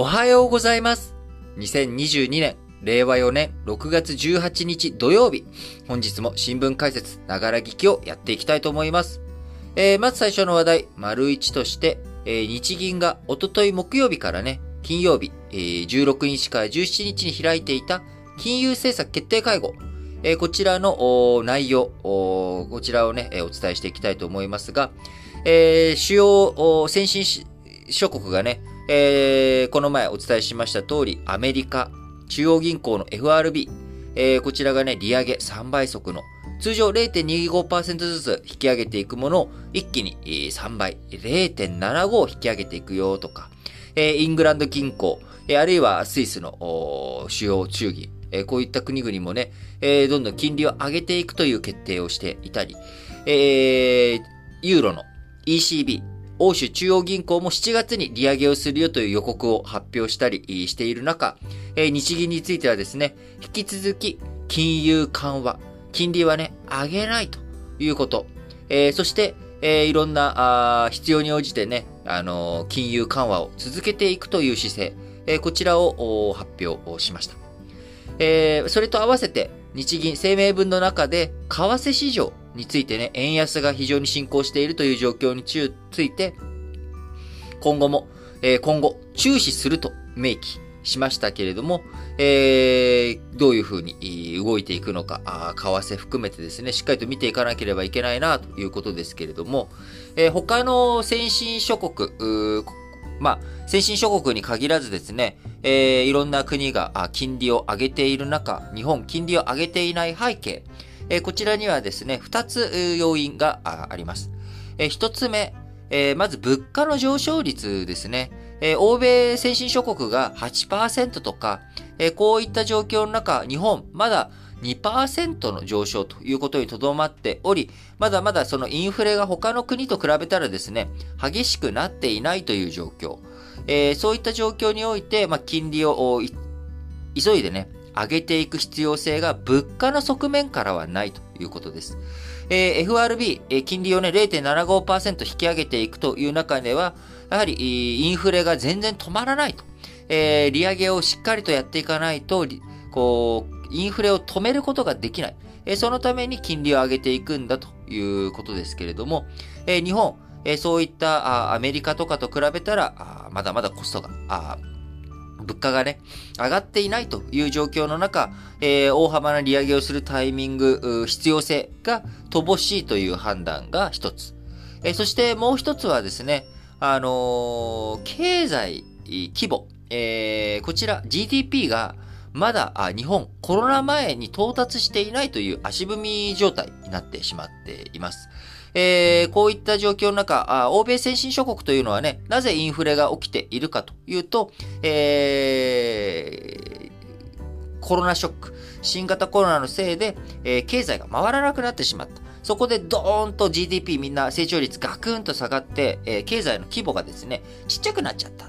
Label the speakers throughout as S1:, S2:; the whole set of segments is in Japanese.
S1: おはようございます。2022年、令和4年6月18日土曜日。本日も新聞解説、ながら聞きをやっていきたいと思います。えー、まず最初の話題、丸一として、えー日銀がおととい木曜日からね、金曜日、えー16日から17日に開いていた金融政策決定会合。えーこちらの内容こちらをね、えーお伝えしていきたいと思いますが、えー主要先進諸国がね、えーこの前お伝えしました通り、アメリカ、中央銀行の FRB、えーこちらがね、利上げ3倍速の、通常0.25%ずつ引き上げていくものを一気に3倍、0.75引き上げていくよとか、えーイングランド銀行、えーあるいはスイスの主要中銀、えーこういった国々もね、えーどんどん金利を上げていくという決定をしていたり、えーユーロの ECB、欧州中央銀行も7月に利上げをするよという予告を発表したりしている中、日銀についてはですね、引き続き金融緩和、金利はね、上げないということ。えーそして、えーいろんなあ必要に応じてね、あのー金融緩和を続けていくという姿勢、えーこちらを発表しました。えーそれと合わせて、日銀声明文の中で、為替市場についてね、円安が非常に進行しているという状況について、今後も、えー今後、注視すると明記しましたけれども、えーどういうふうに動いていくのか、あ為替含めてですね、しっかりと見ていかなければいけないな、ということですけれども、えー他の先進諸国、まあ、先進諸国に限らずですね、えーいろんな国が金利を上げている中、日本金利を上げていない背景、えこちらにはですね、二つ要因があります。えーつ目、えまず物価の上昇率ですね。え欧米先進諸国が8%とか、えこういった状況の中、日本まだ2%の上昇ということにとどまっており、まだまだそのインフレが他の国と比べたらですね、激しくなっていないという状況。えーそういった状況において、まあ、金利を急いでね、上げていく必要性が物価の側面からはないということです。えー FRB、えー金利をね、0.75%引き上げていくという中では、やはりインフレが全然止まらないと。えー利上げをしっかりとやっていかないと、こう、インフレを止めることができない。えーそのために金利を上げていくんだということですけれども、えー日本、えーそういったあアメリカとかと比べたら、あまだまだコストが、あ物価がね、上がっていないという状況の中、えー大幅な利上げをするタイミング、必要性が乏しいという判断が一つ。えーそしてもう一つはですね、あのー経済規模、えーこちら GDP がまだあ日本コロナ前に到達していないという足踏み状態になってしまっています。えーこういった状況の中あ、欧米先進諸国というのはね、なぜインフレが起きているかというと、えーコロナショック、新型コロナのせいで、えー経済が回らなくなってしまった。そこでドーンと GDP みんな成長率ガクンと下がって、えー経済の規模がですね、ちっちゃくなっちゃった。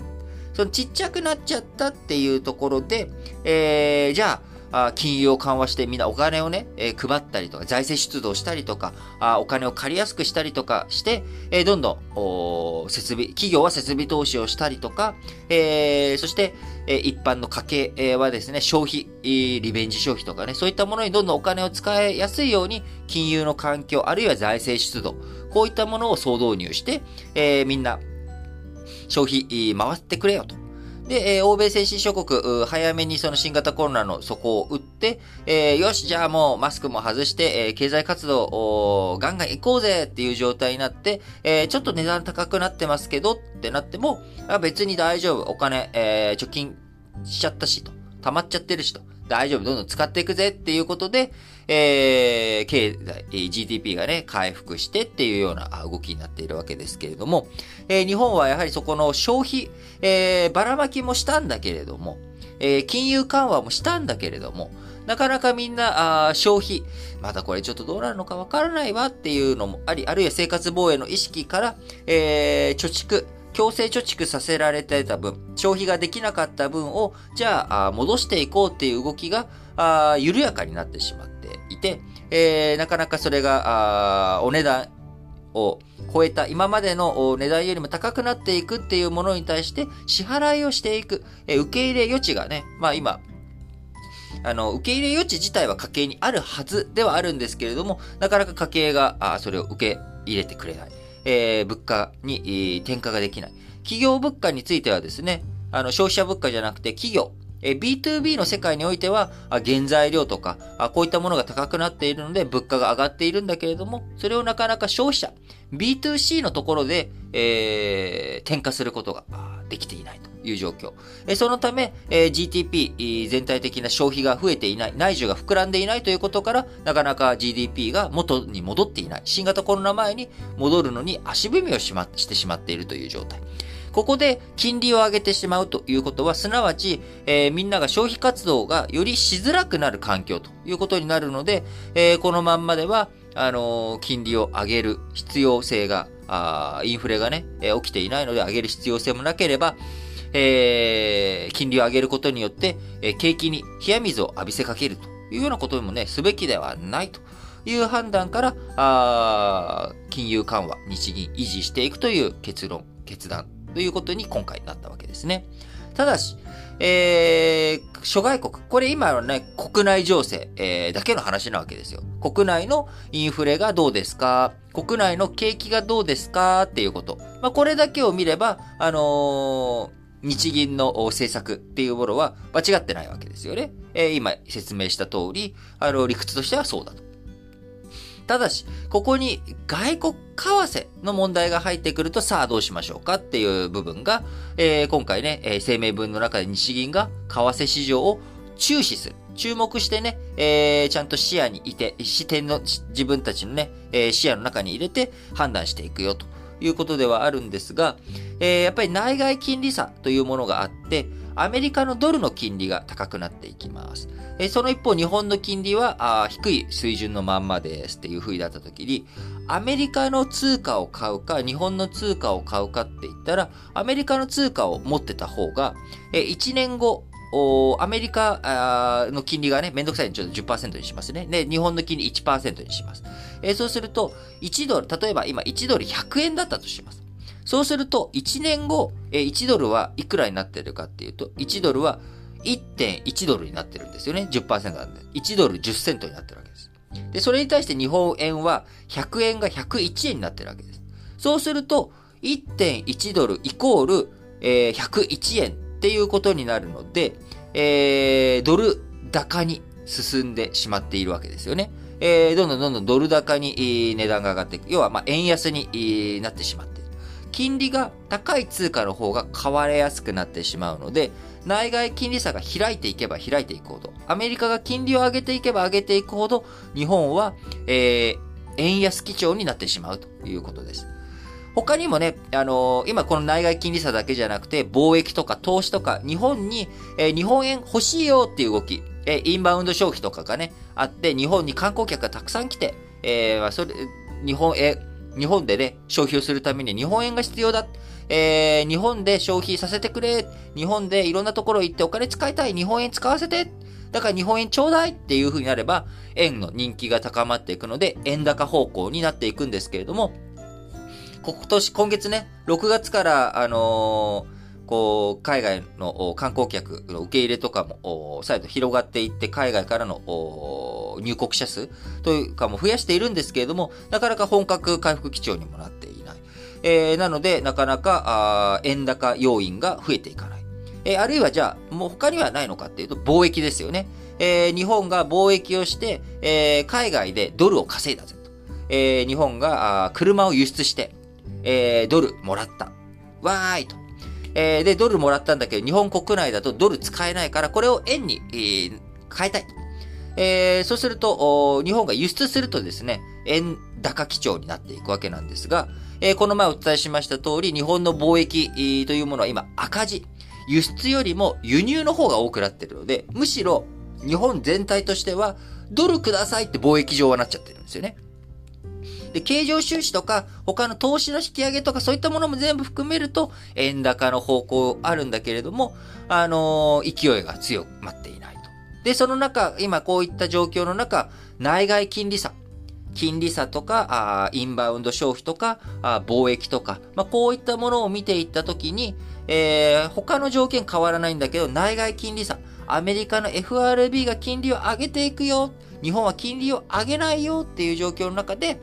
S1: そのちっちゃくなっちゃったっていうところで、えーじゃあ、あ金融を緩和してみんなお金をね、えー配ったりとか、財政出動したりとか、あお金を借りやすくしたりとかして、えーどんどん、お設備、企業は設備投資をしたりとか、えーそして、え一般の家計はですね、消費、リベンジ消費とかね、そういったものにどんどんお金を使いやすいように、金融の環境、あるいは財政出動、こういったものを総導入して、えみんな、消費、回ってくれよと。で、えー欧米先進諸国、早めにその新型コロナの底を打って、えーよし、じゃあもうマスクも外して、えー経済活動をガンガン行こうぜっていう状態になって、えーちょっと値段高くなってますけどってなっても、あ別に大丈夫、お金、えー貯金しちゃったしと、溜まっちゃってるしと、大丈夫、どんどん使っていくぜっていうことで、えー経済、GDP がね、回復してっていうような動きになっているわけですけれども、えー日本はやはりそこの消費、えーばらまきもしたんだけれども、えー金融緩和もしたんだけれども、なかなかみんな、あ消費、まだこれちょっとどうなるのかわからないわっていうのもあり、あるいは生活防衛の意識から、えー貯蓄、強制貯蓄させられてた分、消費ができなかった分を、じゃあ、あ戻していこうっていう動きが、あ緩やかになってしまった。ていて、えーなかなかそれが、あお値段を超えた今までの値段よりも高くなっていくっていうものに対して支払いをしていく、え受け入れ余地がね、まあ今、あの、受け入れ余地自体は家計にあるはずではあるんですけれども、なかなか家計が、あそれを受け入れてくれない。えー、物価に、えー、転嫁ができない。企業物価についてはですね、あの、消費者物価じゃなくて企業、え B2B の世界においては、原材料とか、こういったものが高くなっているので、物価が上がっているんだけれども、それをなかなか消費者、B2C のところで、えー、転嫁することができていないという状況。えそのため、え GDP 全体的な消費が増えていない、内需が膨らんでいないということから、なかなか GDP が元に戻っていない。新型コロナ前に戻るのに足踏みをし,、ま、してしまっているという状態。ここで金利を上げてしまうということは、すなわち、えー、みんなが消費活動がよりしづらくなる環境ということになるので、えー、このまんまでは、あのー、金利を上げる必要性が、あインフレがね、え起きていないので上げる必要性もなければ、えー、金利を上げることによって、え景気に冷や水を浴びせかけるというようなこともね、すべきではないという判断から、あ金融緩和、日銀維持していくという結論、決断ということに今回なったわけですね。ただし、えー、諸外国、これ今のね、国内情勢、えー、だけの話なわけですよ。国内のインフレがどうですか？国内の景気がどうですか？っていうこと。まあ、これだけを見れば、あのー、日銀の政策っていうものは間違ってないわけですよね。えー、今説明した通り、あの、理屈としてはそうだと。ただし、ここに外国為替の問題が入ってくると、さあどうしましょうかっていう部分が、えー、今回ね、えー、声明文の中で日銀が為替市場を注視する。注目してね、えー、ちゃんと視野にいて、視点の、自分たちのね、え、視野の中に入れて判断していくよということではあるんですが、え、やっぱり内外金利差というものがあって、アメリカのドルの金利が高くなっていきます。えその一方、日本の金利はあ低い水準のまんまですっていう風になった時に、アメリカの通貨を買うか、日本の通貨を買うかって言ったら、アメリカの通貨を持ってた方が、え1年後、アメリカの金利がね、めんどくさいんでちょっと10%にしますね。で、日本の金利1%にします。え、そうすると、1ドル、例えば今1ドル100円だったとします。そうすると、1年後、え1ドルはいくらになってるかっていうと、1ドルは1.1ドルになってるんですよね。10%なんで。1ドル10セントになってるわけです。で、それに対して日本円は100円が101円になってるわけです。そうすると、1.1ドルイコール、えー、101円っていうことになるので、えー、ドル高に進んでしまっているわけですよね。えー、どんどんどんどんドル高に値段が上がっていく。要は、まあ、円安になってしまっている。金利が高い通貨の方が買われやすくなってしまうので、内外金利差が開いていけば開いていくほど、アメリカが金利を上げていけば上げていくほど、日本は、えー、円安基調になってしまうということです。他にもね、あのー、今この内外金利差だけじゃなくて、貿易とか投資とか、日本に、えー、日本円欲しいよっていう動き、えー、インバウンド消費とかがね、あって、日本に観光客がたくさん来て、えー、それ、日本、え日本でね、消費をするために日本円が必要だ。えー、日本で消費させてくれ。日本でいろんなところ行ってお金使いたい。日本円使わせて。だから日本円ちょうだいっていう風になれば、円の人気が高まっていくので、円高方向になっていくんですけれども、今年、今月ね、6月から、あのーこう、海外の観光客の受け入れとかも、再度広がっていって、海外からの入国者数というかも増やしているんですけれども、なかなか本格回復基調にもなっていない。えー、なので、なかなか、円高要因が増えていかない。えー、あるいはじゃあ、もう他にはないのかっていうと、貿易ですよね。えー、日本が貿易をして、えー、海外でドルを稼いだぜと。えー、日本が車を輸出して、えー、ドルもらった。わーいと。えー、で、ドルもらったんだけど、日本国内だとドル使えないから、これを円に、えー、変えたい。えー、そうすると、日本が輸出するとですね、円高基調になっていくわけなんですが、えー、この前お伝えしました通り、日本の貿易というものは今赤字。輸出よりも輸入の方が多くなってるので、むしろ日本全体としては、ドルくださいって貿易上はなっちゃってるんですよね。で、経常収支とか、他の投資の引き上げとか、そういったものも全部含めると、円高の方向あるんだけれども、あのー、勢いが強まっていないと。で、その中、今こういった状況の中、内外金利差。金利差とか、あインバウンド消費とか、あ貿易とか、まあ、こういったものを見ていったときに、えー、他の条件変わらないんだけど、内外金利差、アメリカの FRB が金利を上げていくよ、日本は金利を上げないよっていう状況の中で、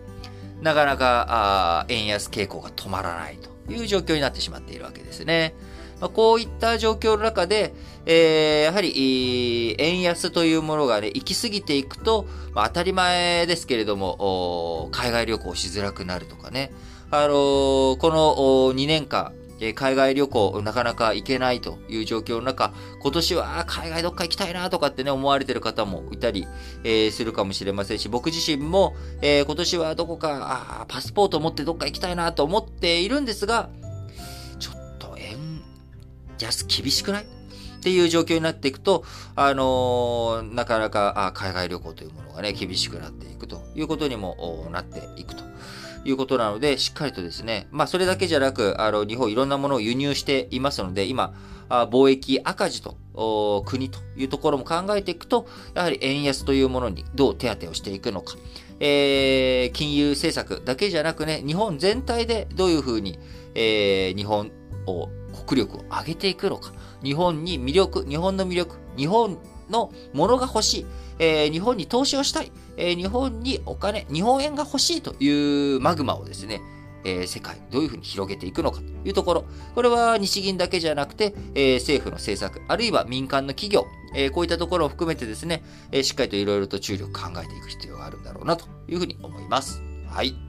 S1: なかなか、あ円安傾向が止まらないという状況になってしまっているわけですね。まあ、こういった状況の中で、えー、やはり、円安というものがね、行き過ぎていくと、まあ、当たり前ですけれども、海外旅行しづらくなるとかね。あのー、この2年間、海外旅行なかなか行けないという状況の中、今年は海外どっか行きたいなとかってね、思われてる方もいたり、えー、するかもしれませんし、僕自身も、えー、今年はどこか、パスポートを持ってどっか行きたいなと思っているんですが、ちょっと円安厳しくない？っていう状況になっていくと、あのー、なかなか海外旅行というものがね、厳しくなっていくということにもなっていくと。いうことなので、しっかりとですね、まあそれだけじゃなく、あの、日本いろんなものを輸入していますので、今、貿易赤字と国というところも考えていくと、やはり円安というものにどう手当てをしていくのか。えー、金融政策だけじゃなくね、日本全体でどういうふうに、えー、日本を、国力を上げていくのか。日本に魅力、日本の魅力、日本のものが欲しい。えー、日本に投資をしたい、えー、日本にお金、日本円が欲しいというマグマをですね、えー、世界どういうふうに広げていくのかというところ。これは日銀だけじゃなくて、えー、政府の政策、あるいは民間の企業、えー、こういったところを含めてですね、え、しっかりといろいろと注力考えていく必要があるんだろうなというふうに思います。はい。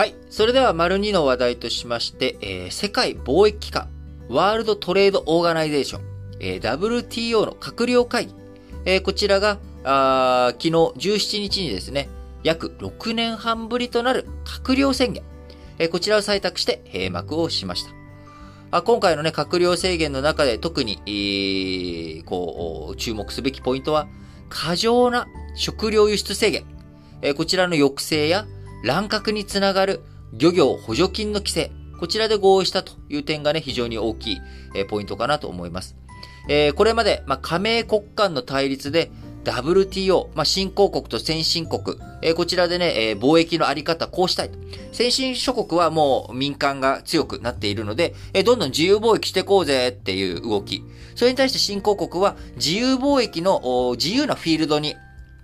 S1: はい。それでは、丸2の話題としまして、えー、世界貿易機関、ワールドトレードオーガナイゼーション、えー、WTO の閣僚会議、えー、こちらが、あ昨日17日にですね、約6年半ぶりとなる閣僚宣言、えー、こちらを採択して閉幕をしました。あ今回のね、閣僚制限の中で特に、えー、こう、注目すべきポイントは、過剰な食料輸出制限、えー、こちらの抑制や、乱獲につながる漁業補助金の規制、こちらで合意したという点がね、非常に大きい、ポイントかなと思います。えー、これまで、まあ、加盟国間の対立で、WTO、まあ、新興国と先進国、えー、こちらでね、えー、貿易のあり方、こうしたいと。先進諸国はもう民間が強くなっているので、えー、どんどん自由貿易していこうぜっていう動き。それに対して新興国は自由貿易の自由なフィールドに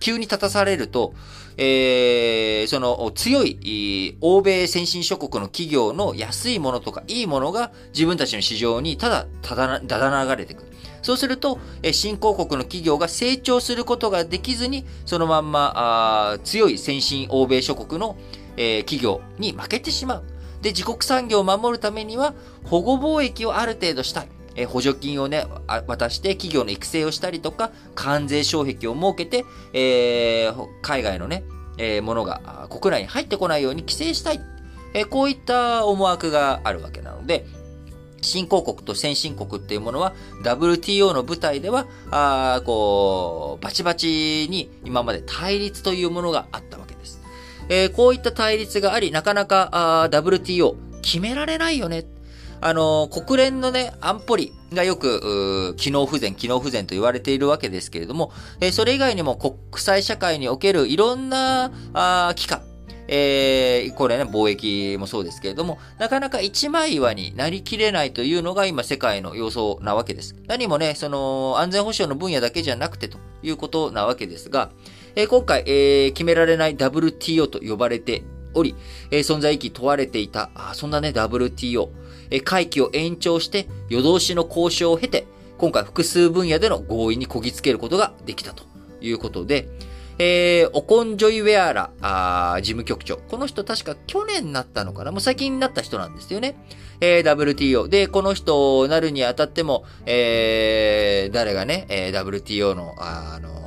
S1: 急に立たされると、えー、その強い欧米先進諸国の企業の安いものとかいいものが自分たちの市場にただただだだ流れてくる。そうすると、新興国の企業が成長することができずに、そのまんま強い先進欧米諸国の、えー、企業に負けてしまう。で、自国産業を守るためには保護貿易をある程度したい。え補助金をね、渡して企業の育成をしたりとか、関税障壁を設けて、えー、海外のね、えー、ものが国内に入ってこないように規制したい。えー、こういった思惑があるわけなので、新興国と先進国っていうものは WTO の舞台では、あこう、バチバチに今まで対立というものがあったわけです。えー、こういった対立があり、なかなかあ WTO 決められないよね。あの、国連のね、安保理がよく、機能不全、機能不全と言われているわけですけれども、えそれ以外にも国際社会におけるいろんな、あ機関、えー、これね、貿易もそうですけれども、なかなか一枚岩になりきれないというのが今世界の様相なわけです。何もね、その、安全保障の分野だけじゃなくてということなわけですが、えー、今回、えー、決められない WTO と呼ばれており、えー、存在意義問われていた、あそんなね、WTO、会期を延長して夜通しの交渉を経て、今回複数分野での合意にこぎつけることができたということで、えー、オコンジョイウェアラあ事務局長。この人確か去年になったのかな？もう最近になった人なんですよね。えー、WTO。で、この人なるにあたっても、えー、誰がね、えー、WTO の、あの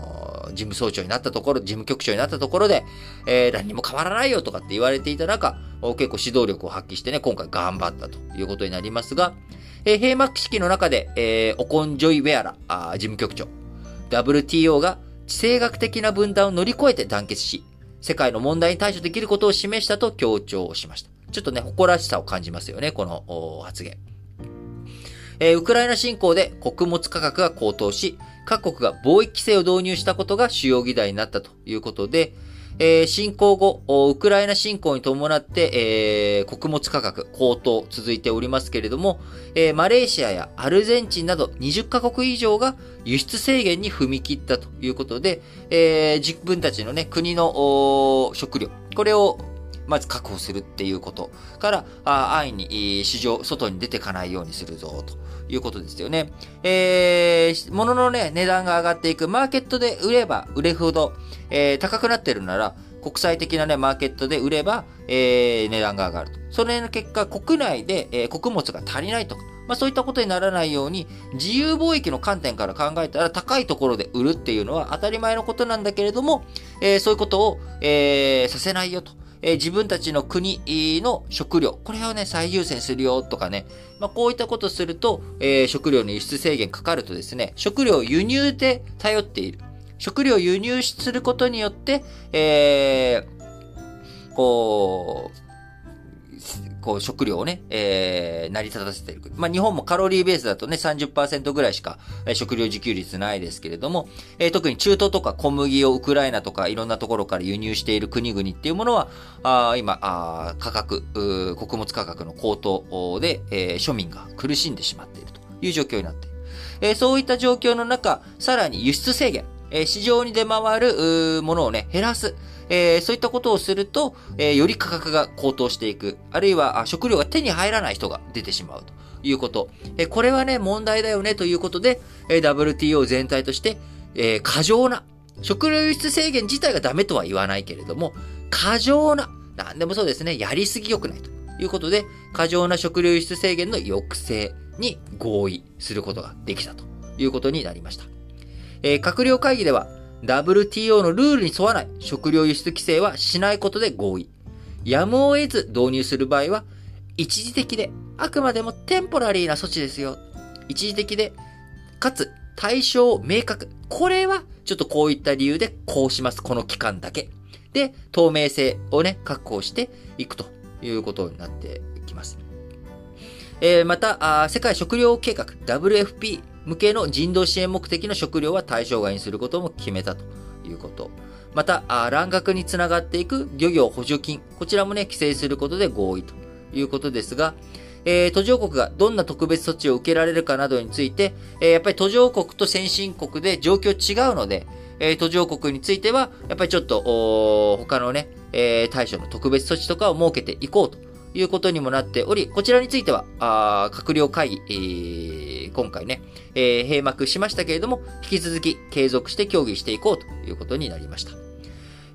S1: 事務総長になったところ、事務局長になったところで、えー、何も変わらないよとかって言われていた中、結構指導力を発揮してね、今回頑張ったということになりますが、えー、閉幕式の中で、えー、オコンジョ・イウェアラ事務局長、WTO が地政学的な分断を乗り越えて団結し、世界の問題に対処できることを示したと強調しました。ちょっとね、誇らしさを感じますよね、この発言。えー、ウクライナ侵攻で穀物価格が高騰し、各国が貿易規制を導入したことが主要議題になったということで、えー、侵攻後、ウクライナ侵攻に伴って、えー、穀物価格高騰続いておりますけれども、えー、マレーシアやアルゼンチンなど20カ国以上が輸出制限に踏み切ったということで、え、自分たちのね、国の食料、これをまず確保するっていうことから、あ安易に市場、外に出てかないようにするぞ、ということですよね。えー、物のね、値段が上がっていく、マーケットで売れば売れほど、えー、高くなってるなら、国際的なね、マーケットで売れば、えー、値段が上がると。それの結果、国内で、えー、穀物が足りないとか、まあそういったことにならないように、自由貿易の観点から考えたら高いところで売るっていうのは当たり前のことなんだけれども、えー、そういうことを、えー、させないよと。えー、自分たちの国の食料、これをね、最優先するよとかね、まあ、こういったことすると、えー、食料の輸出制限かかるとですね、食料輸入で頼っている。食料輸入することによって、えー、こう、こう食料をね、えー、成り立たせている。まあ、日本もカロリーベースだとね、30%ぐらいしか、え、食料自給率ないですけれども、えー、特に中東とか小麦をウクライナとかいろんなところから輸入している国々っていうものは、あ今あ価格、穀物価格の高騰で、えー、庶民が苦しんでしまっているという状況になっている。えー、そういった状況の中、さらに輸出制限、え、市場に出回るものをね、減らす。え、そういったことをすると、え、より価格が高騰していく。あるいは食料が手に入らない人が出てしまうということ。え、これはね、問題だよねということで、え、WTO 全体として、え、過剰な、食料輸出制限自体がダメとは言わないけれども、過剰な、なんでもそうですね、やりすぎ良くないということで、過剰な食料輸出制限の抑制に合意することができたということになりました。えー、閣僚会議では、WTO のルールに沿わない食料輸出規制はしないことで合意。やむを得ず導入する場合は、一時的で、あくまでもテンポラリーな措置ですよ。一時的で、かつ対象を明確。これは、ちょっとこういった理由でこうします。この期間だけ。で、透明性をね、確保していくということになっていきます。えー、また世界食糧計画 WFP 向けの人道支援目的の食料は対象外にすることも決めたということ。また、乱獲につながっていく漁業補助金、こちらもね、規制することで合意ということですが、えー、途上国がどんな特別措置を受けられるかなどについて、えー、やっぱり途上国と先進国で状況違うので、えー、途上国については、やっぱりちょっと、他のね、え、対処の特別措置とかを設けていこうということにもなっており、こちらについては、あ閣僚会議、えー、今回ね、えー、閉幕しましたけれども、引き続き継続して協議していこうということになりました。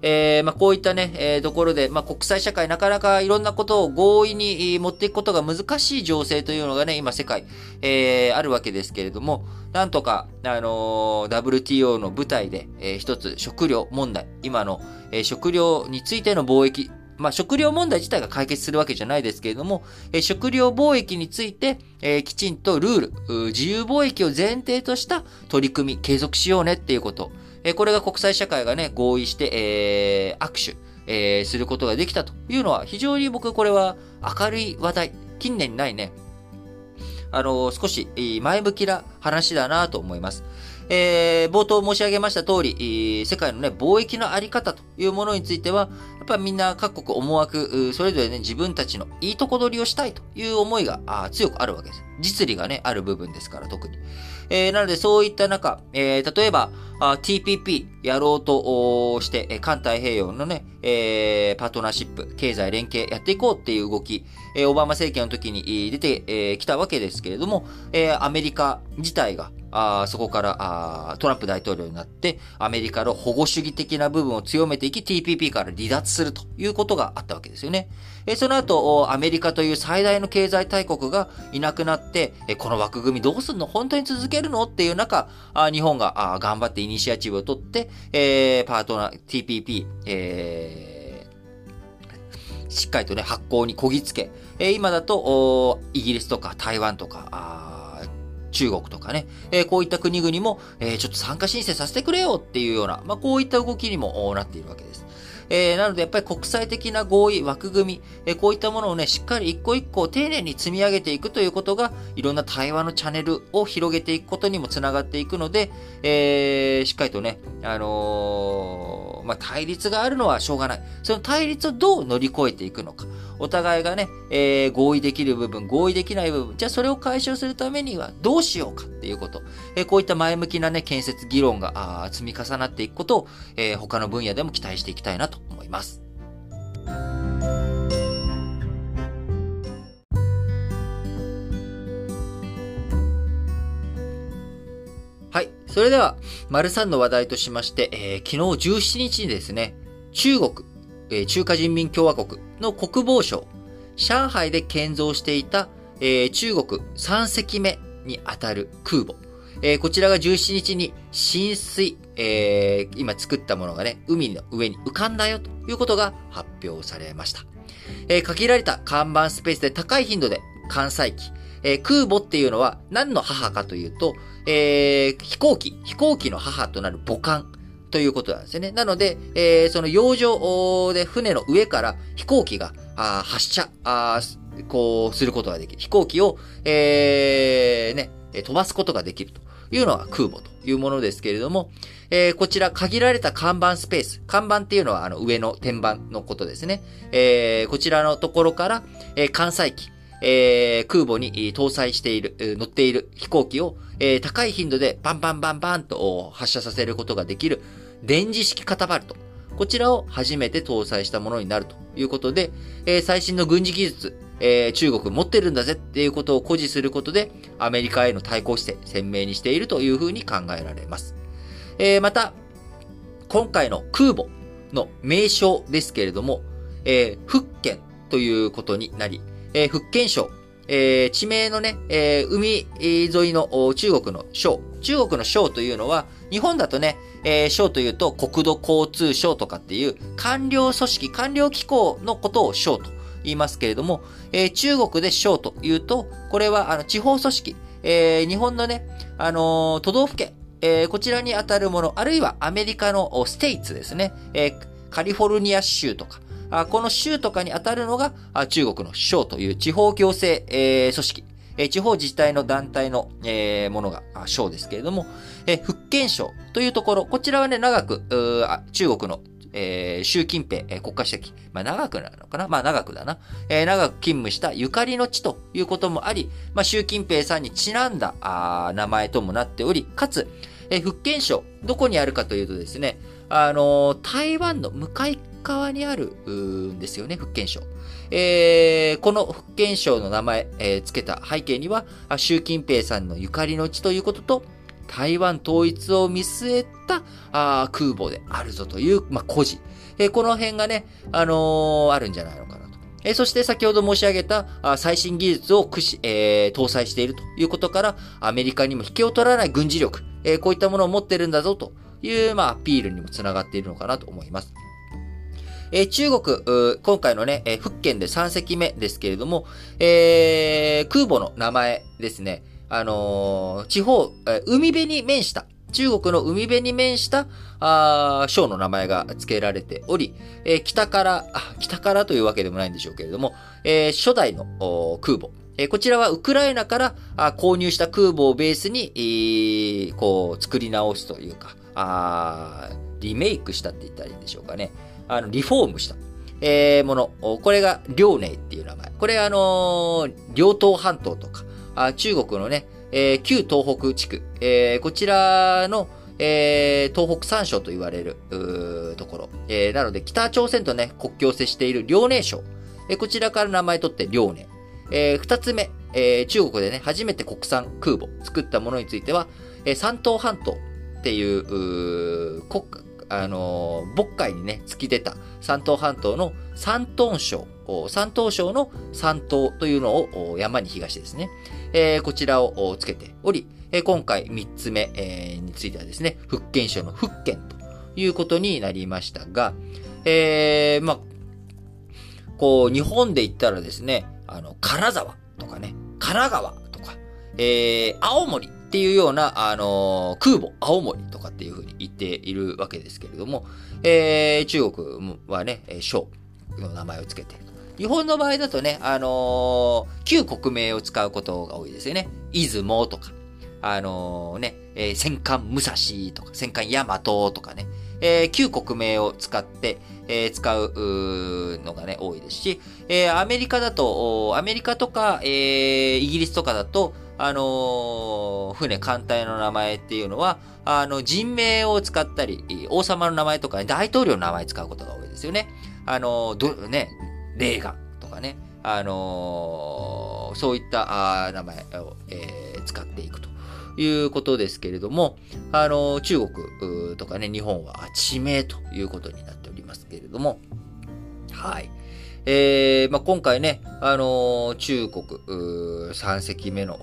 S1: えー、まあ、こういったね、えー、ところで、まあ、国際社会なかなかいろんなことを合意に持っていくことが難しい情勢というのがね、今世界、えー、あるわけですけれども、なんとか、あの、WTO の舞台で、えー、一つ食料問題、今の、え、食料についての貿易まあ、食料問題自体が解決するわけじゃないですけれども、え食料貿易について、え、きちんとルール、自由貿易を前提とした取り組み、継続しようねっていうこと。え、これが国際社会がね、合意して、えー、握手、えー、することができたというのは、非常に僕これは明るい話題、近年にないね、あの少し前向きな話だなと思います。えー、冒頭申し上げました通り、世界のね、貿易のあり方というものについては、やっぱみんな各国思惑、それぞれね、自分たちのいいとこ取りをしたいという思いが強くあるわけです。実利がね、ある部分ですから、特に。えー、なので、そういった中、えー、例えば、TPP やろうとして、環太平洋のね、えー、パートナーシップ、経済連携やっていこうっていう動き、えー、オバマ政権の時に出てき、えー、たわけですけれども、えー、アメリカ自体が、あそこからあトランプ大統領になって、アメリカの保護主義的な部分を強めていき、TPP から離脱するということがあったわけですよね。えその後、アメリカという最大の経済大国がいなくなって、えこの枠組みどうすんの？本当に続けるの？っていう中、あ日本があ頑張ってイニシアチブを取って、えー、パートナー、TPP、えー、しっかりとね、発行にこぎつけ、えー、今だと、イギリスとか台湾とか、中国とかね、えー、こういった国々も、えー、ちょっと参加申請させてくれよっていうような、まあ、こういった動きにもなっているわけです。えー、なのでやっぱり国際的な合意、枠組み、えー、こういったものをね、しっかり一個一個丁寧に積み上げていくということが、いろんな対話のチャンネルを広げていくことにもつながっていくので、えー、しっかりとね、あの、まあ、対立があるのはしょうがない。その対立をどう乗り越えていくのか。お互いがね、えー、合意できる部分、合意できない部分、じゃあそれを解消するためにはどうしようかっていうこと。えー、こういった前向きなね、建設議論があ積み重なっていくことを、えー、他の分野でも期待していきたいなと思います。はい。それでは、丸3の話題としまして、えー、昨日17日にですね、中国、えー、中華人民共和国の国防省、上海で建造していた、えー、中国3隻目にあたる空母、えー、こちらが17日に浸水、えー、今作ったものがね、海の上に浮かんだよということが発表されました。えー、限られた看板スペースで高い頻度で艦載機、えー、空母っていうのは何の母かというと、えー、飛行機、飛行機の母となる母艦ということなんですよね。なので、えー、その洋上で船の上から飛行機があ発射あこうすることができる。飛行機を、えー、ね、飛ばすことができるというのが空母というものですけれども、えー、こちら限られた看板スペース。看板っていうのはあの上の天板のことですね。えー、こちらのところから、えー、艦載機、えー、空母に搭載している、乗っている飛行機を、えー、高い頻度でバンバンバンバンと発射させることができる電磁式カタパルト。こちらを初めて搭載したものになるということで、えー、最新の軍事技術、えー、中国持ってるんだぜっていうことを誇示することで、アメリカへの対抗姿勢、鮮明にしているというふうに考えられます。えー、また、今回の空母の名称ですけれども、えー、福建ということになり、えー、福建省、えー、地名のね、えー、海沿いの中国の省。中国の省というのは、日本だとね、えー、省というと国土交通省とかっていう官僚組織、官僚機構のことを省と言いますけれども、えー、中国で省というと、これはあの地方組織、えー、日本のね、あのー、都道府県、えー、こちらに当たるもの、あるいはアメリカのステイツですね、えー、カリフォルニア州とか、この州とかに当たるのが中国の省という地方行政、組織。地方自治体の団体の、ものが省ですけれども、福建省というところ、こちらはね、長く、中国の、習近平、国家主席、まあ長くなるのかな？まあ長くだな。長く勤務したゆかりの地ということもあり、まあ習近平さんにちなんだ名前ともなっており、かつ、福建省、どこにあるかというとですね、あの、台湾の向かい側にあるんですよね、福建省。えー、この福建省の名前、えー、付けた背景には、習近平さんのゆかりの地ということと、台湾統一を見据えたあ空母であるぞという、まあ、故事。えー、この辺がね、あのー、あるんじゃないのかなと。えー、そして先ほど申し上げたあ最新技術を駆使、え、搭載しているということから、アメリカにも引けを取らない軍事力、え、こういったものを持ってるんだぞという、まあ、アピールにもつながっているのかなと思います。え、中国、今回のね、え、福建で3隻目ですけれども、えー、空母の名前ですね。あのー、地方、え海辺に面した、中国の海辺に面した、あ省の名前が付けられており、えー、北から、北からというわけでもないんでしょうけれども、えー、初代の空母、えー、こちらはウクライナからあ購入した空母をベースに、えー、こう、作り直すというか、あリメイクしたって言ったらいいんでしょうかね。あの、リフォームした。えー、もの。これが、遼寧っていう名前。これあのー、両東半島とか、あ中国のね、えー、旧東北地区、えー、こちらの、えー、東北三省と言われる、ところ。えー、なので、北朝鮮とね、国境を接している遼寧省。えー、こちらから名前取って遼寧。えー、二つ目、えー、中国でね、初めて国産空母作ったものについては、えー、山東半島っていう、う国あのー、渤海にね、突き出た山東半島の山東省、山東省の山東というのを山に東ですね。えー、こちらをつけており、えー、今回3つ目、えー、についてはですね、福建省の福建ということになりましたが、えー、まあ、こう、日本で言ったらですね、あの、金沢とかね、神奈川とか、えー、青森っていうような、あのー、空母青森とかっていう風に言っているわけですけれども、えー、中国はね、省の名前を付けている。日本の場合だとね、あのー、旧国名を使うことが多いですよね。出雲とか、あのー、ね、えー、戦艦武蔵とか、戦艦大和とかね、えー、旧国名を使って、えー、使うのがね、多いですし、えー、アメリカだと、アメリカとか、えー、イギリスとかだと、あのー、船艦隊の名前っていうのは、あの、人名を使ったり、王様の名前とか、ね、大統領の名前使うことが多いですよね。あのー、ど、ね、レーガンとかね、あのー、そういったあ名前を、え、使っていくと。いうことですけれども、あの、中国とかね、日本は地名ということになっておりますけれども、はい。えー、まあ、今回ね、あの中国3隻目の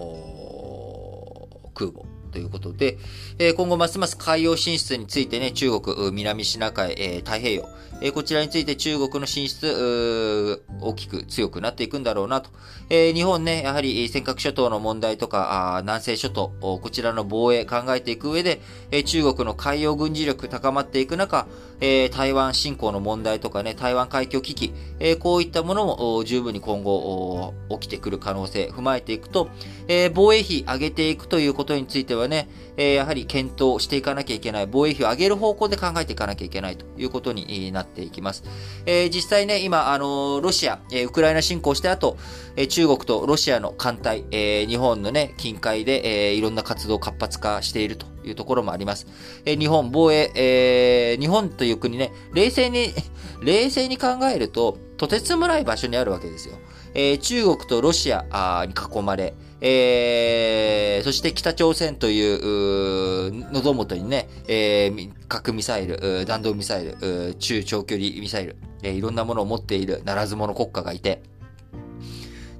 S1: 空母ということで、え今後ますます海洋進出についてね、中国、南シナ海、え太平洋、えこちらについて中国の進出、大きく強くなっていくんだろうなと。え日本ね、やはり尖閣諸島の問題とか、あ南西諸島、こちらの防衛考えていく上で、え中国の海洋軍事力高まっていく中、え台湾侵攻の問題とかね、台湾海峡危機、えこういったものも十分に今後起きてくる可能性踏まえていくと、え防衛費上げていくということについてはね、えやはり検討していかなきゃいけない、防衛費を上げる方向で考えていかなきゃいけないということになっていきます。え実際ね、今、あのロシア、えウクライナ侵攻して後、え中国とロシアの艦隊、え日本のね、近海で、えいろんな活動を活発化しているというところもあります。え日本防衛、え日本という国ね、冷静に 冷静に考えると、とてつもない場所にあるわけですよ。えー、中国とロシアに囲まれ、えー、そして北朝鮮という、喉元にね、えー、核ミサイル、弾道ミサイル、中長距離ミサイル、えー、いろんなものを持っているならず者国家がいて、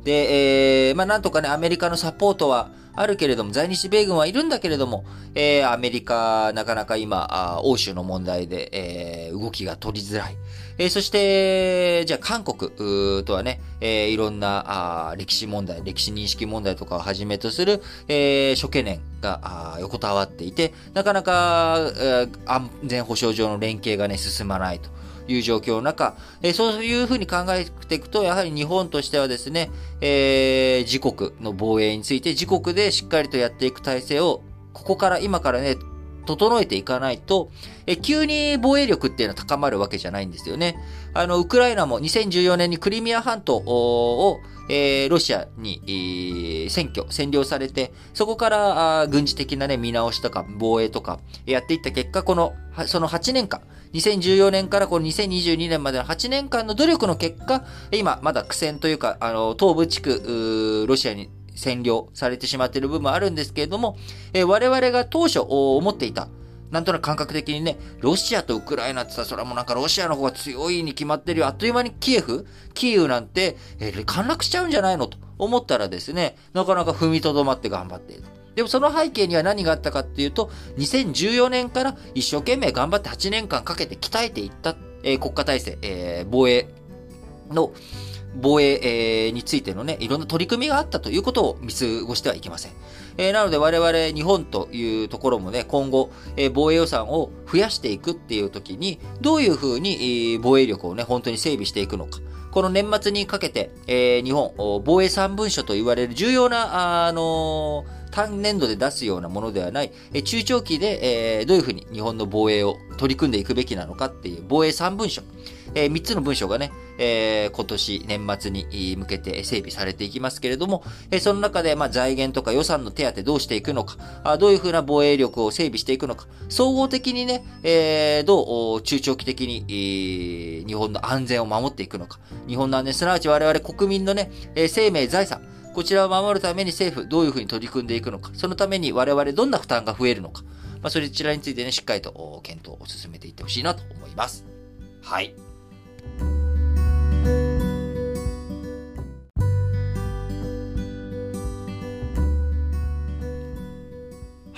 S1: で、えー、まあなんとかね、アメリカのサポートは、あるけれども、在日米軍はいるんだけれども、えー、アメリカ、なかなか今、欧州の問題で、えー、動きが取りづらい。えー、そして、じゃあ韓国とはね、えー、いろんなあ歴史問題、歴史認識問題とかをはじめとする、えー、諸懸念があ横たわっていて、なかなか、えー、安全保障上の連携がね、進まないと。いう状況の中、えそういうふうに考えていくと、やはり日本としてはですね、えー、自国の防衛について自国でしっかりとやっていく体制を、ここから今からね、整えていかないと、え、急に防衛力っていうのは高まるわけじゃないんですよね。あの、ウクライナも2014年にクリミア半島を、えー、ロシアに、えー、占拠、占領されて、そこから軍事的なね、見直しとか防衛とかやっていった結果、この、その8年間、2014年からこの2022年までの8年間の努力の結果、今、まだ苦戦というか、あの、東部地区、ロシアに占領されてしまっている部分もあるんですけれども、えー、我々が当初思っていた、なんとなく感覚的にね、ロシアとウクライナってさ、それはもうなんかロシアの方が強いに決まってるよ。あっという間にキエフキーウなんて、えー、陥落しちゃうんじゃないのと思ったらですね、なかなか踏みとどまって頑張っている。でもその背景には何があったかっていうと、2014年から一生懸命頑張って8年間かけて鍛えていった、えー、国家体制、えー、防衛の、防衛、えー、についてのね、いろんな取り組みがあったということを見過ごしてはいけません。えー、なので我々日本というところもね、今後、えー、防衛予算を増やしていくっていう時に、どういうふうに、え、防衛力をね、本当に整備していくのか。この年末にかけて、えー、日本、防衛三文書と言われる重要な、あの単年度で出すようなものではない、え中長期で、えどういうふうに日本の防衛を取り組んでいくべきなのかっていう防衛3文書、え3つの文書がね、え今年年末に向けて整備されていきますけれども、えその中で、まあ、財源とか予算の手当どうしていくのか、あどういうふうな防衛力を整備していくのか、総合的にね、えどう中長期的に、え日本の安全を守っていくのか、日本の安全、すなわち我々国民のね、え生命、財産、こちらを守るために政府、どういうふうに取り組んでいくのか、そのために我々どんな負担が増えるのか、まあ、そちらについてね、しっかりと検討を進めていってほしいなと思います。はい。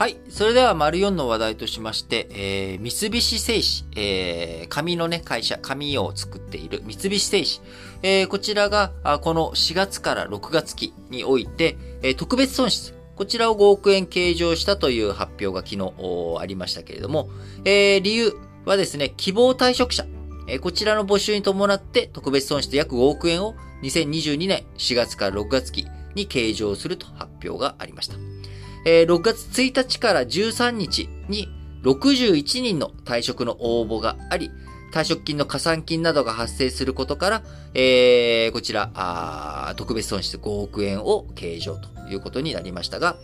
S1: はい。それでは、丸4の話題としまして、えー、三菱製紙、えー、紙のね、会社、紙を作っている三菱製紙。えー、こちらが、この4月から6月期において、えー、特別損失、こちらを5億円計上したという発表が昨日ありましたけれども、えー、理由はですね、希望退職者。えー、こちらの募集に伴って特別損失約5億円を2022年4月から6月期に計上すると発表がありました。えー、6月1日から13日に61人の退職の応募があり、退職金の加算金などが発生することから、えー、こちら、あ特別損失5億円を計上ということになりましたが、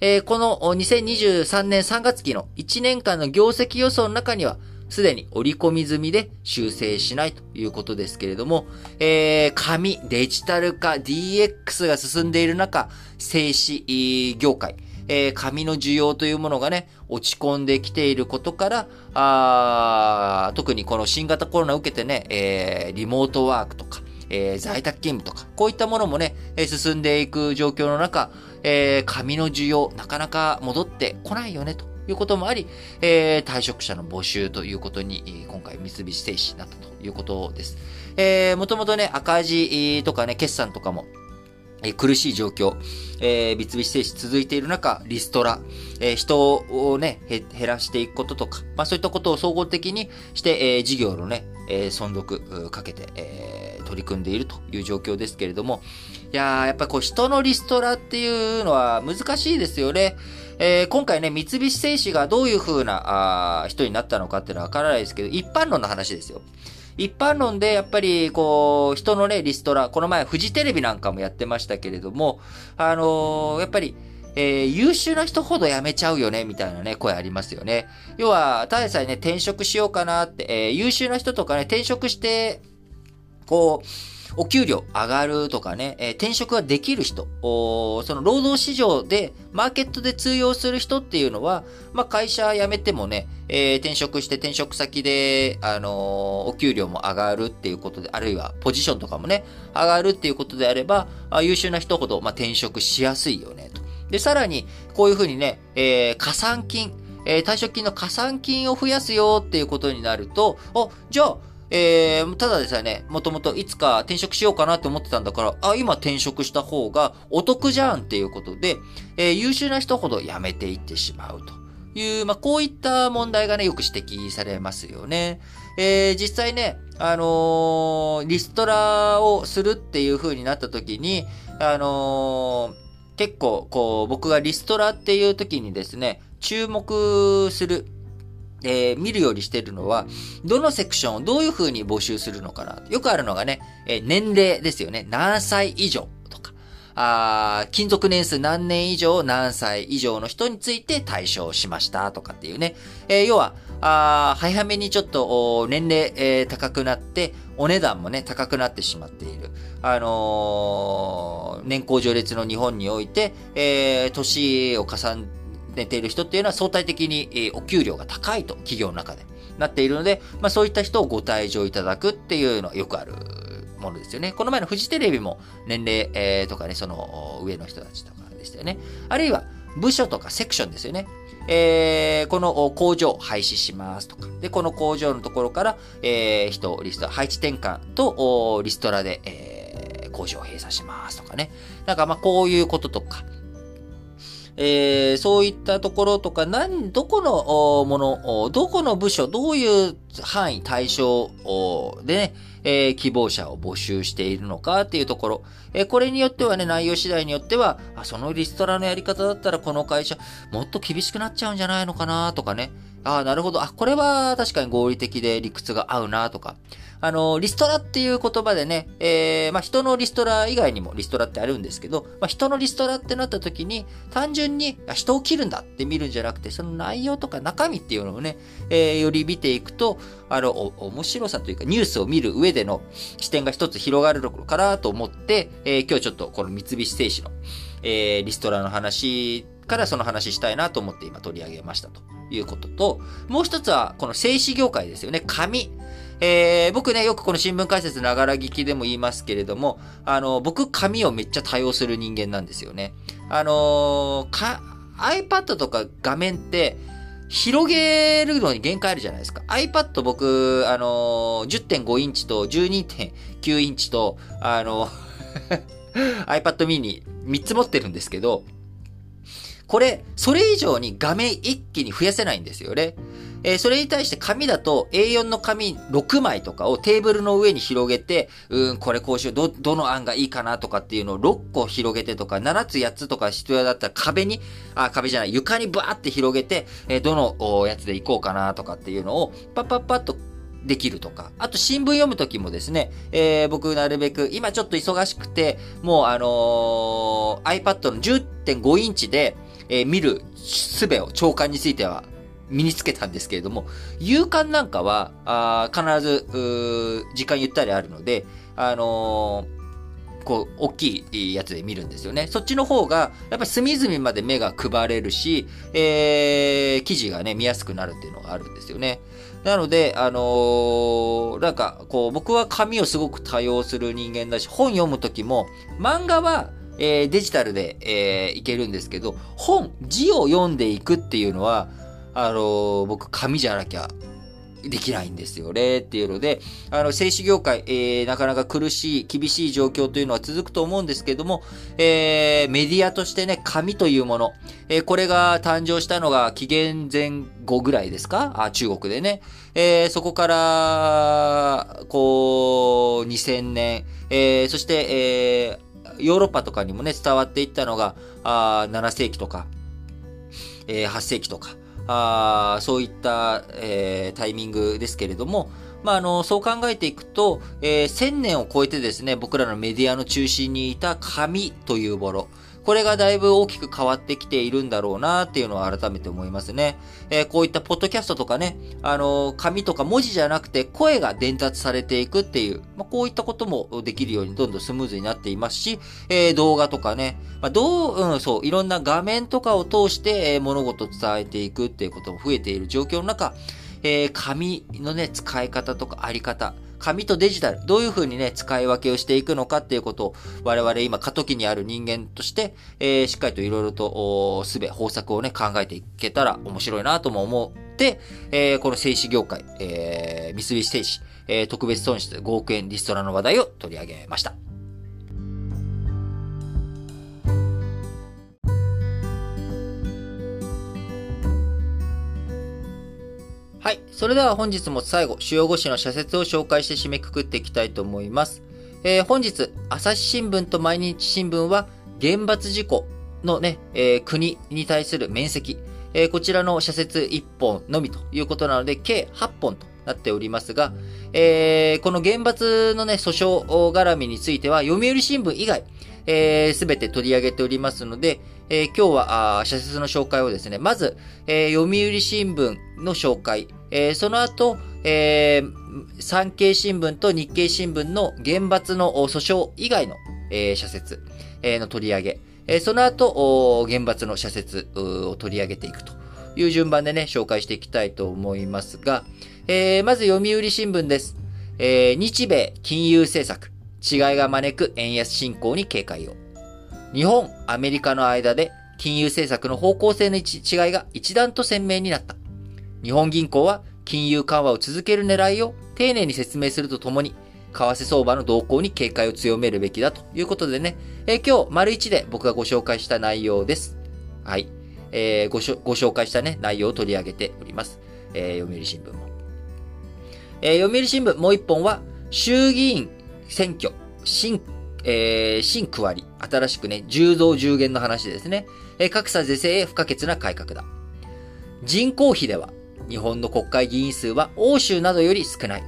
S1: えー、この2023年3月期の1年間の業績予想の中には、すでに織り込み済みで修正しないということですけれども、えー、紙、デジタル化、DX が進んでいる中、製紙業界、えー、紙の需要というものがね、落ち込んできていることから、あ特にこの新型コロナを受けてね、えー、リモートワークとか、えー、在宅勤務とか、こういったものもね、え進んでいく状況の中、え、紙の需要、なかなか戻ってこないよね、ということもあり、え、退職者の募集ということに、今回三菱製紙になったということです。えー、もともとね、赤字とかね、決算とかも、え苦しい状況、えー、三菱製紙続いている中、リストラ、えー、人をね、減らしていくこととか、まあそういったことを総合的にして、えー、事業のね、え、存続かけて、え、取り組んでいるという状況ですけれども、いやー、やっぱこう人のリストラっていうのは難しいですよね。えー、今回ね、三菱製紙がどういう風なあ人になったのかっていうのはわからないですけど、一般論の話ですよ。一般論でやっぱりこう、人のね、リストラ、この前フジテレビなんかもやってましたけれども、あのー、やっぱり、えー、優秀な人ほど辞めちゃうよね、みたいなね、声ありますよね。要は、ただでさえね、転職しようかなって、えー、優秀な人とかね、転職して、こう、お給料上がるとかね、えー、転職ができる人、その労働市場で、マーケットで通用する人っていうのは、まあ、会社辞めてもね、えー、転職して転職先で、あのー、お給料も上がるっていうことで、あるいはポジションとかもね、上がるっていうことであれば、あ優秀な人ほど、まあ、転職しやすいよね、と。で、さらに、こういうふうにね、えー、加算金、え、退職金の加算金を増やすよっていうことになると、あ、じゃあ、えー、ただでさえね、もともといつか転職しようかなって思ってたんだから、あ、今転職した方がお得じゃんっていうことで、えー、優秀な人ほど辞めていってしまうという、まあ、こういった問題がね、よく指摘されますよね。えー、実際ね、あの、リストラをするっていう風になった時に、あの、結構、こう、僕がリストラっていう時にですね、注目するえー、見るようにしてるのは、どのセクションをどういう風に募集するのかな？よくあるのがね、えー、年齢ですよね。何歳以上とか、あ勤続年数何年以上、何歳以上の人について対象しましたとかっていうね。えー、要は、あ早めにちょっと年齢、えー、高くなって、お値段もね、高くなってしまっている。あのー、年功序列の日本において、えー、年を重ね寝ている人っていうのは相対的に、お給料が高いと、企業の中でなっているので、まあそういった人をご退場いただくっていうのはよくあるものですよね。この前のフジテレビも年齢、えー、とかね、その上の人たちとかでしたよね。あるいは部署とかセクションですよね。えー、この工場廃止しますとか。で、この工場のところから、えー、人、リスト、配置転換とリストラで、えー、工場を閉鎖しますとかね。なんかまあこういうこととか、えー、そういったところとか、何、どこのもの、どこの部署、どういう範囲、対象でね、えー、希望者を募集しているのかっていうところ。えー、これによってはね、内容次第によっては、あ、そのリストラのやり方だったらこの会社、もっと厳しくなっちゃうんじゃないのかなとかね。ああ、なるほど。あ、これは確かに合理的で理屈が合うなとか。あの、リストラっていう言葉でね、えー、まあ、人のリストラ以外にもリストラってあるんですけど、まあ、人のリストラってなった時に、単純に人を切るんだって見るんじゃなくて、その内容とか中身っていうのをね、えー、より見ていくと、あの、面白さというか、ニュースを見る上での視点が一つ広がるのかなと思って、えー、今日ちょっとこの三菱製紙の、えー、リストラの話からその話したいなと思って今取り上げましたということと、もう一つはこの製紙業界ですよね。紙。えー、僕ね、よくこの新聞解説ながら聞きでも言いますけれども、あの、僕紙をめっちゃ多用する人間なんですよね。あのー、か、iPad とか画面って、広げるのに限界あるじゃないですか。iPad 僕、あのー、10.5インチと12.9インチと、あの iPad mini 3つ持ってるんですけど、これ、それ以上に画面一気に増やせないんですよね。えー、それに対して紙だと A4 の紙6枚とかをテーブルの上に広げて、うん、これこうしよう、ど、どの案がいいかなとかっていうのを6個広げてとか、7つ8つとか必要だったら壁に、あ、壁じゃない、床にバーって広げて、えー、どのおやつでいこうかなとかっていうのを、パッパッパッとできるとか。あと新聞読むときもですね、えー、僕なるべく、今ちょっと忙しくて、もうあのー、iPad の10.5インチで、えー、見る術を長官については身につけたんですけれども、夕刊なんかは、あ必ず、時間ゆったりあるので、あのーこう、大きいやつで見るんですよね。そっちの方が、やっぱり隅々まで目が配れるし、えー、記事がね、見やすくなるっていうのがあるんですよね。なので、あのー、なんか、こう、僕は紙をすごく多用する人間だし、本読むときも、漫画は、えー、デジタルで、えー、いけるんですけど、本、字を読んでいくっていうのは、あのー、僕、紙じゃなきゃできないんですよねっていうので、あの、製紙業界、えー、なかなか苦しい、厳しい状況というのは続くと思うんですけども、えー、メディアとしてね、紙というもの、えー、これが誕生したのが紀元前後ぐらいですか？あ、中国でね。えー、そこから、こう、2000年、えー、そして、えー、ヨーロッパとかにもね、伝わっていったのが、あ7世紀とか、えー、8世紀とか、あそういった、えー、タイミングですけれども、まあ、あの、そう考えていくと、え、1000年を超えてですね、僕らのメディアの中心にいた紙というもの、これがだいぶ大きく変わってきているんだろうなっていうのは改めて思いますね。えー、こういったポッドキャストとかね、あのー、紙とか文字じゃなくて声が伝達されていくっていう、まあ、こういったこともできるようにどんどんスムーズになっていますし、えー、動画とかね、まあ、どう、うん、そう、いろんな画面とかを通して、え物事を伝えていくっていうことも増えている状況の中、えー紙のね、使い方とかあり方、紙とデジタル、どういうふうにね、使い分けをしていくのかっていうことを、我々今過渡期にある人間として、えー、しっかりといろいろと、すべ、方策をね、考えていけたら面白いなとも思って、えー、この静止業界、えー、三菱製紙、えー、特別損失5億円リストラの話題を取り上げました。はい。それでは本日も最後、主要語詞の社説を紹介して締めくくっていきたいと思います。えー、本日、朝日新聞と毎日新聞は、原発事故のね、えー、国に対する面積、えー、こちらの社説1本のみということなので、計8本となっておりますが、えー、この原発のね、訴訟絡みについては、読売新聞以外、えー、べて取り上げておりますので、えー、今日は、社説の紹介をですね、まず、えー、読売新聞の紹介、えー、その後、えー、産経新聞と日経新聞の原発の訴訟以外の、えー、社説、えー、の取り上げ、えー、その後、原発の社説を取り上げていくという順番でね、紹介していきたいと思いますが、えー、まず読売新聞です。えー、日米金融政策、違いが招く円安進行に警戒を。日本、アメリカの間で金融政策の方向性の違いが一段と鮮明になった。日本銀行は金融緩和を続ける狙いを丁寧に説明するとともに、為替相場の動向に警戒を強めるべきだということでね、えー、今日、丸一で僕がご紹介した内容です。はい。えー、ごご紹介したね、内容を取り上げております。えー、読売新聞も。えー、読売新聞もう一本は、衆議院選挙、新、えー、新区割り、新しくね、10増10減の話ですね。えー、格差是正へ不可欠な改革だ。人口比では、日本の国会議員数は欧州などより少ない。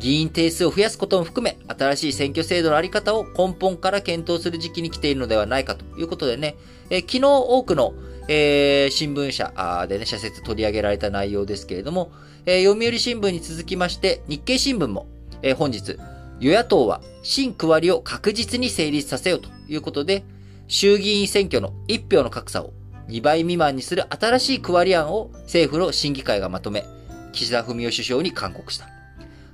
S1: 議員定数を増やすことも含め、新しい選挙制度のあり方を根本から検討する時期に来ているのではないかということでね、え、昨日多くの、えー、新聞社でね、社説取り上げられた内容ですけれども、えー、読売新聞に続きまして、日経新聞も、えー、本日、与野党は新区割りを確実に成立させようということで、衆議院選挙の1票の格差を2倍未満にする新しい区割り案を政府の審議会がまとめ、岸田文雄首相に勧告した。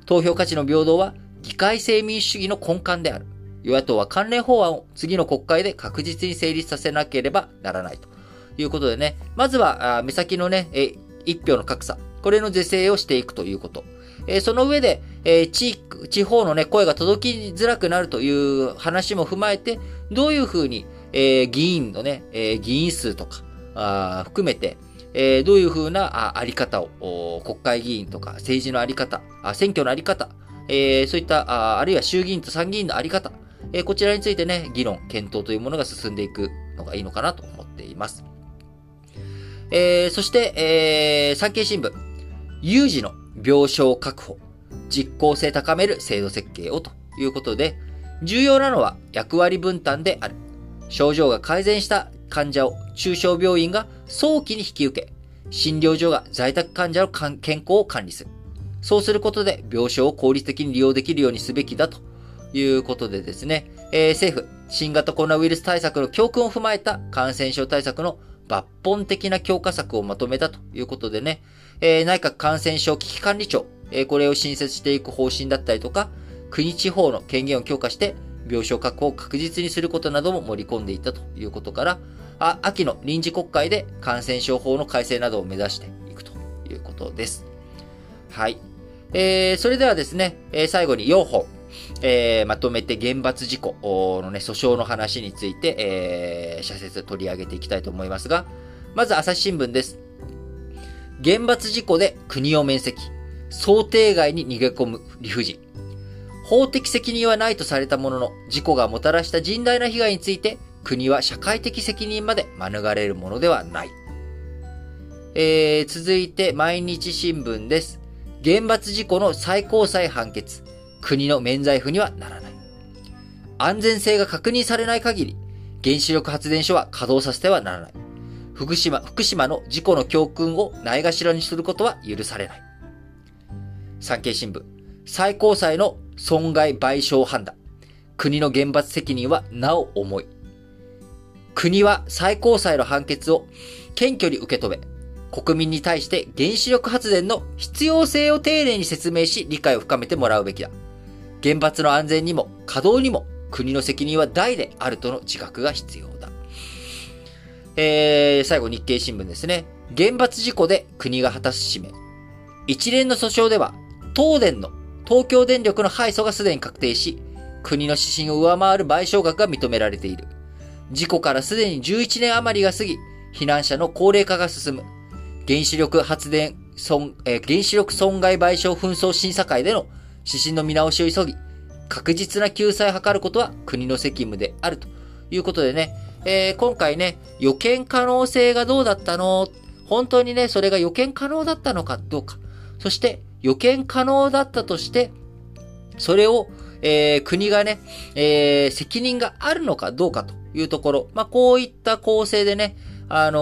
S1: 投票価値の平等は議会制民主主義の根幹である。与野党は関連法案を次の国会で確実に成立させなければならないということでね、まずは、目先のね、え、一票の格差、これの是正をしていくということ。えその上で、え地地方のね、声が届きづらくなるという話も踏まえて、どういうふうに、え議員のね、え議員数とか、あ含めて、えー、どういうふうなああり方を、国会議員とか政治のあり方、あ選挙のあり方、えー、そういったあ、あるいは衆議院と参議院のあり方、えー、こちらについてね、議論、検討というものが進んでいくのがいいのかなと思っています。えー、そして、えー、産経新聞、有事の病床確保、実効性高める制度設計をということで、重要なのは役割分担である。症状が改善した患者を中小病院が早期に引き受け、診療所が在宅患者の健康を管理する。そうすることで病床を効率的に利用できるようにすべきだということでですね、えー、政府、新型コロナウイルス対策の教訓を踏まえた感染症対策の抜本的な強化策をまとめたということでね、えー、内閣感染症危機管理庁、えー、これを新設していく方針だったりとか、国地方の権限を強化して病床確保を確実にすることなども盛り込んでいったということから、あ秋の臨時国会で感染症法の改正などを目指していくということです。はい。えー、それではですね、えー、最後に4本、えー、まとめて厳罰事故のね、訴訟の話について、えー、社説取り上げていきたいと思いますが、まず朝日新聞です。厳罰事故で国を面積、想定外に逃げ込む理不尽。法的責任はないとされたものの、事故がもたらした甚大な被害について、国は社会的責任まで免れるものではない。えー、続いて、毎日新聞です。厳罰事故の最高裁判決。国の免罪符にはならない。安全性が確認されない限り、原子力発電所は稼働させてはならない。福島、福島の事故の教訓をないがしろにすることは許されない。産経新聞。最高裁の損害賠償判断。国の厳罰責任はなお重い。国は最高裁の判決を謙虚に受け止め、国民に対して原子力発電の必要性を丁寧に説明し理解を深めてもらうべきだ。原発の安全にも稼働にも国の責任は大であるとの自覚が必要だ。えー、最後日経新聞ですね。原発事故で国が果たす使命。一連の訴訟では、東電の東京電力の敗訴がすでに確定し、国の指針を上回る賠償額が認められている。事故からすでに11年余りが過ぎ、避難者の高齢化が進む。原子力発電損、え、原子力損害賠償紛争審査会での指針の見直しを急ぎ、確実な救済を図ることは国の責務であるということでね、えー、今回ね、予見可能性がどうだったの？本当にね、それが予見可能だったのかどうか。そして、予見可能だったとして、それを、えー、国がね、えー、責任があるのかどうかというところ。まあ、こういった構成でね、あの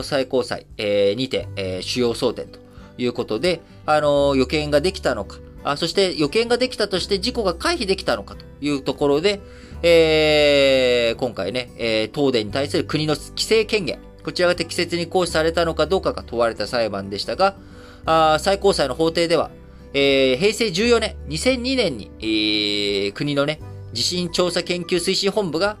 S1: ー、最高裁、えー、にて、えー、主要争点ということで、あの、予見ができたのか、あそして予見ができたとして事故が回避できたのかというところで、えー、今回ね、えー、東電に対する国の規制権限、こちらが適切に行使されたのかどうかが問われた裁判でしたが、あ最高裁の法廷では、えー、平成14年、2002年に、えー、国のね、地震調査研究推進本部が、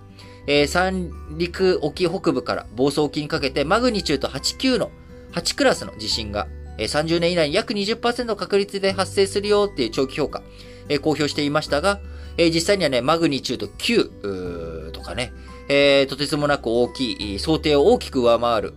S1: えー、三陸沖北部から房総沖にかけてマグニチュード8級の8クラスの地震が、えー、30年以内に約20%の確率で発生するよっていう長期評価、えー、公表していましたが、えー、実際にはね、マグニチュード9とかね、えー、とてつもなく大きい、想定を大きく上回る、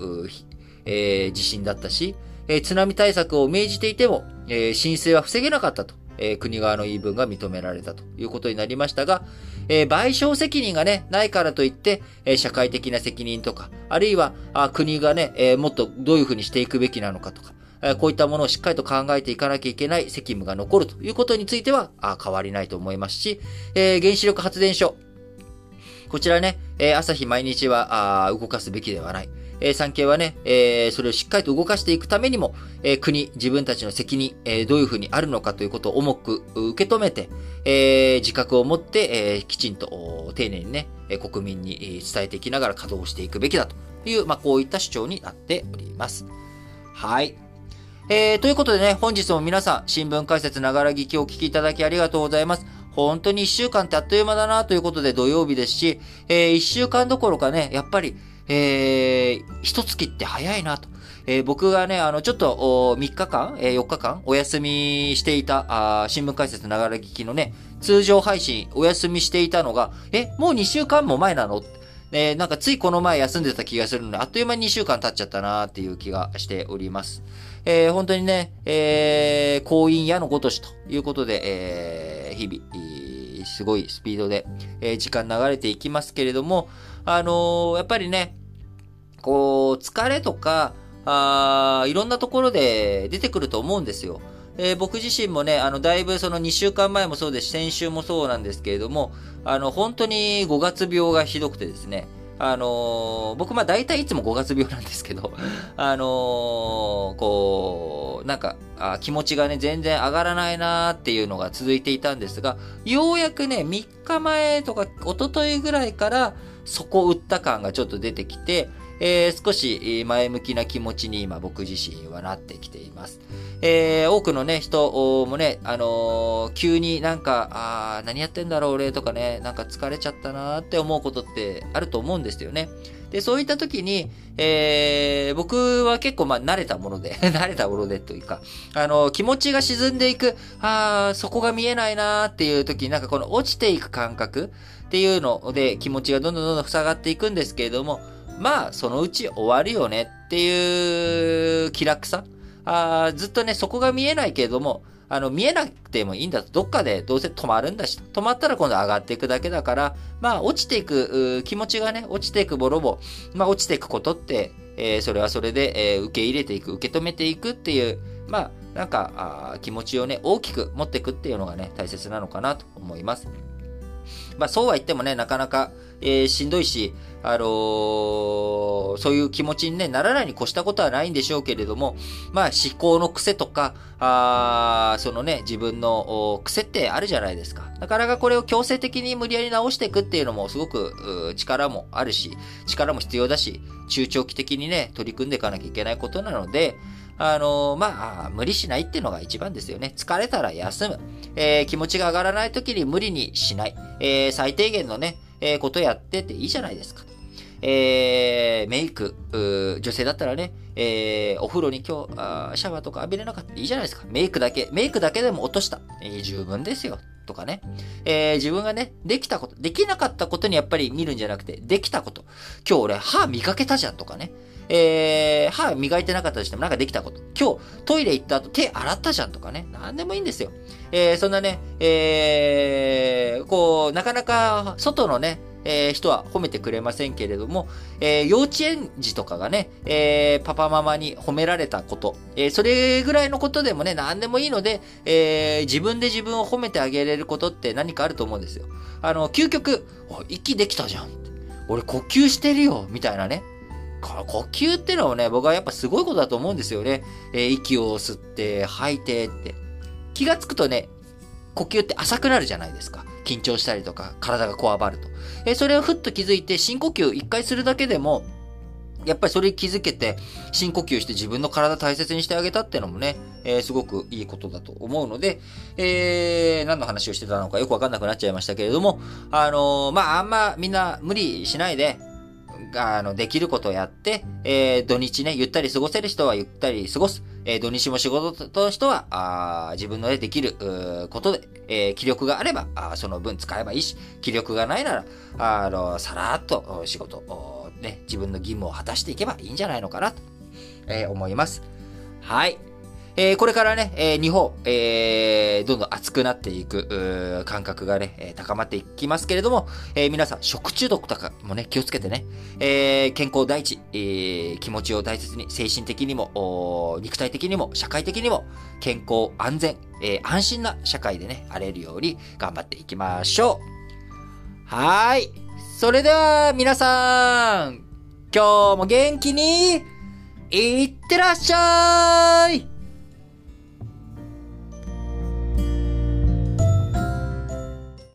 S1: えー、地震だったし、えー、津波対策を命じていても、えー、浸水は防げなかったと、えー、国側の言い分が認められたということになりましたが、えー、賠償責任がね、ないからといって、えー、社会的な責任とか、あるいは、あ国がね、えー、もっとどういうふうにしていくべきなのかとか、えこういったものをしっかりと考えていかなきゃいけない責務が残るということについては、あ変わりないと思いますし、え原子力発電所、こちらね、え朝日毎日はあ動かすべきではない。え、産経はね、え、それをしっかりと動かしていくためにも、え、国、自分たちの責任、え、どういうふうにあるのかということを重く受け止めて、え、自覚を持って、え、きちんと丁寧にね、国民に伝えていきながら稼働していくべきだという、まあ、こういった主張になっております。はい。えー、ということでね、本日も皆さん、新聞解説ながら聞きをお聞きいただきありがとうございます。本当に一週間ってあっという間だなということで土曜日ですし、えー、一週間どころかね、やっぱり、えー、一月って早いなと。えー、僕がね、あの、ちょっと、3日間、えー、4日間、お休みしていた、あ新聞解説ながら聞きのね、通常配信、お休みしていたのが、え、もう2週間も前なの？えー、なんかついこの前休んでた気がするので、あっという間に2週間経っちゃったなっていう気がしております。えー、本当にね、えー、婚姻矢のごとしということで、えー、日々、すごいスピードで、えー、時間流れていきますけれども、あのー、やっぱりね、こう、疲れとか、あいろんなところで出てくると思うんですよ。えー、僕自身もね、あの、だいぶその2週間前もそうですし、先週もそうなんですけれども、あの、本当に5月病がひどくてですね、あのー、僕まあ大体いつも5月病なんですけど、あのー、こう、なんかあ、気持ちがね、全然上がらないなーっていうのが続いていたんですが、ようやくね、3日前とか、一昨日ぐらいから、底打った感がちょっと出てきて、えー、少し前向きな気持ちに今僕自身はなってきています。えー、多くのね、人もね、あのー、急になんか、あ何やってんだろう俺とかね、なんか疲れちゃったなって思うことってあると思うんですよね。で、そういった時に、えー、僕は結構まあ慣れたもので 慣れたものでというか、あの、気持ちが沈んでいく、ああ、そこが見えないなーっていう時になんかこの落ちていく感覚っていうので気持ちがどんどんどんどん塞がっていくんですけれども、まあ、そのうち終わるよねっていう気楽さ。あずっとね、そこが見えないけれども、あの、見えなくてもいいんだと。どっかでどうせ止まるんだし、止まったら今度上がっていくだけだから、まあ、落ちていく、気持ちがね、落ちていくボロボ、まあ、落ちていくことって、えー、それはそれで、えー、受け入れていく、受け止めていくっていう、まあ、なんか、あ気持ちをね、大きく持っていくっていうのがね、大切なのかなと思います。まあ、そうは言ってもね、なかなか、えー、しんどいし、あのー、そういう気持ちに、ね、ならないに越したことはないんでしょうけれども、まあ思考の癖とか、あそのね、自分の癖ってあるじゃないですか。なかなかこれを強制的に無理やり直していくっていうのもすごく力もあるし、力も必要だし、中長期的にね、取り組んでいかなきゃいけないことなので、あのー、まあ、無理しないっていうのが一番ですよね。疲れたら休む。えー、気持ちが上がらない時に無理にしない。えー、最低限のね、えー、ことやってていいじゃないですか。えー、メイク、女性だったらね、えー、お風呂に今日、シャワーとか浴びれなかったらいいじゃないですか。メイクだけ、メイクだけでも落とした。えー、十分ですよ。とかね。えー、自分がね、できたこと、できなかったことにやっぱり見るんじゃなくて、できたこと。今日俺歯磨けたじゃんとかね。えー、歯磨いてなかったとしてもなんかできたこと。今日トイレ行った後手洗ったじゃんとかね。なんでもいいんですよ。えー、そんなね、えー、こう、なかなか外のね、えー、人は褒めてくれませんけれども、えー、幼稚園児とかがね、えー、パパママに褒められたこと、えー、それぐらいのことでもね、何でもいいので、えー、自分で自分を褒めてあげれることって何かあると思うんですよ。あの、究極、息できたじゃん。俺呼吸してるよ、みたいなね。呼吸ってのはね、僕はやっぱすごいことだと思うんですよね。えー、息を吸って、吐いてって。気がつくとね、呼吸って浅くなるじゃないですか。緊張したりとか、体がこわばると。えそれをふっと気づいて、深呼吸一回するだけでも、やっぱりそれ気づけて、深呼吸して自分の体大切にしてあげたっていうのもね、えー、すごくいいことだと思うので、えー、何の話をしてたのかよくわかんなくなっちゃいましたけれども、あのー、まあ、あんまみんな無理しないで、あの、できることをやって、えー、土日ね、ゆったり過ごせる人はゆったり過ごす。えー、土日も仕事の人は、あ自分のでできることで、えー、気力があればあ、その分使えばいいし、気力がないなら、あの、さらっと仕事、ね、自分の義務を果たしていけばいいんじゃないのかなと、えー、思います。はい。えー、これからね、えー、日本、えー、どんどん熱くなっていく、感覚がね、え高まっていきますけれども、え皆さん、食中毒とかもね、気をつけてね、え健康第一、え気持ちを大切に、精神的にも、肉体的にも、社会的にも、健康、安全、え安心な社会でね、荒れるように頑張っていきましょう。はい。それでは、皆さん、今日も元気に、いってらっしゃい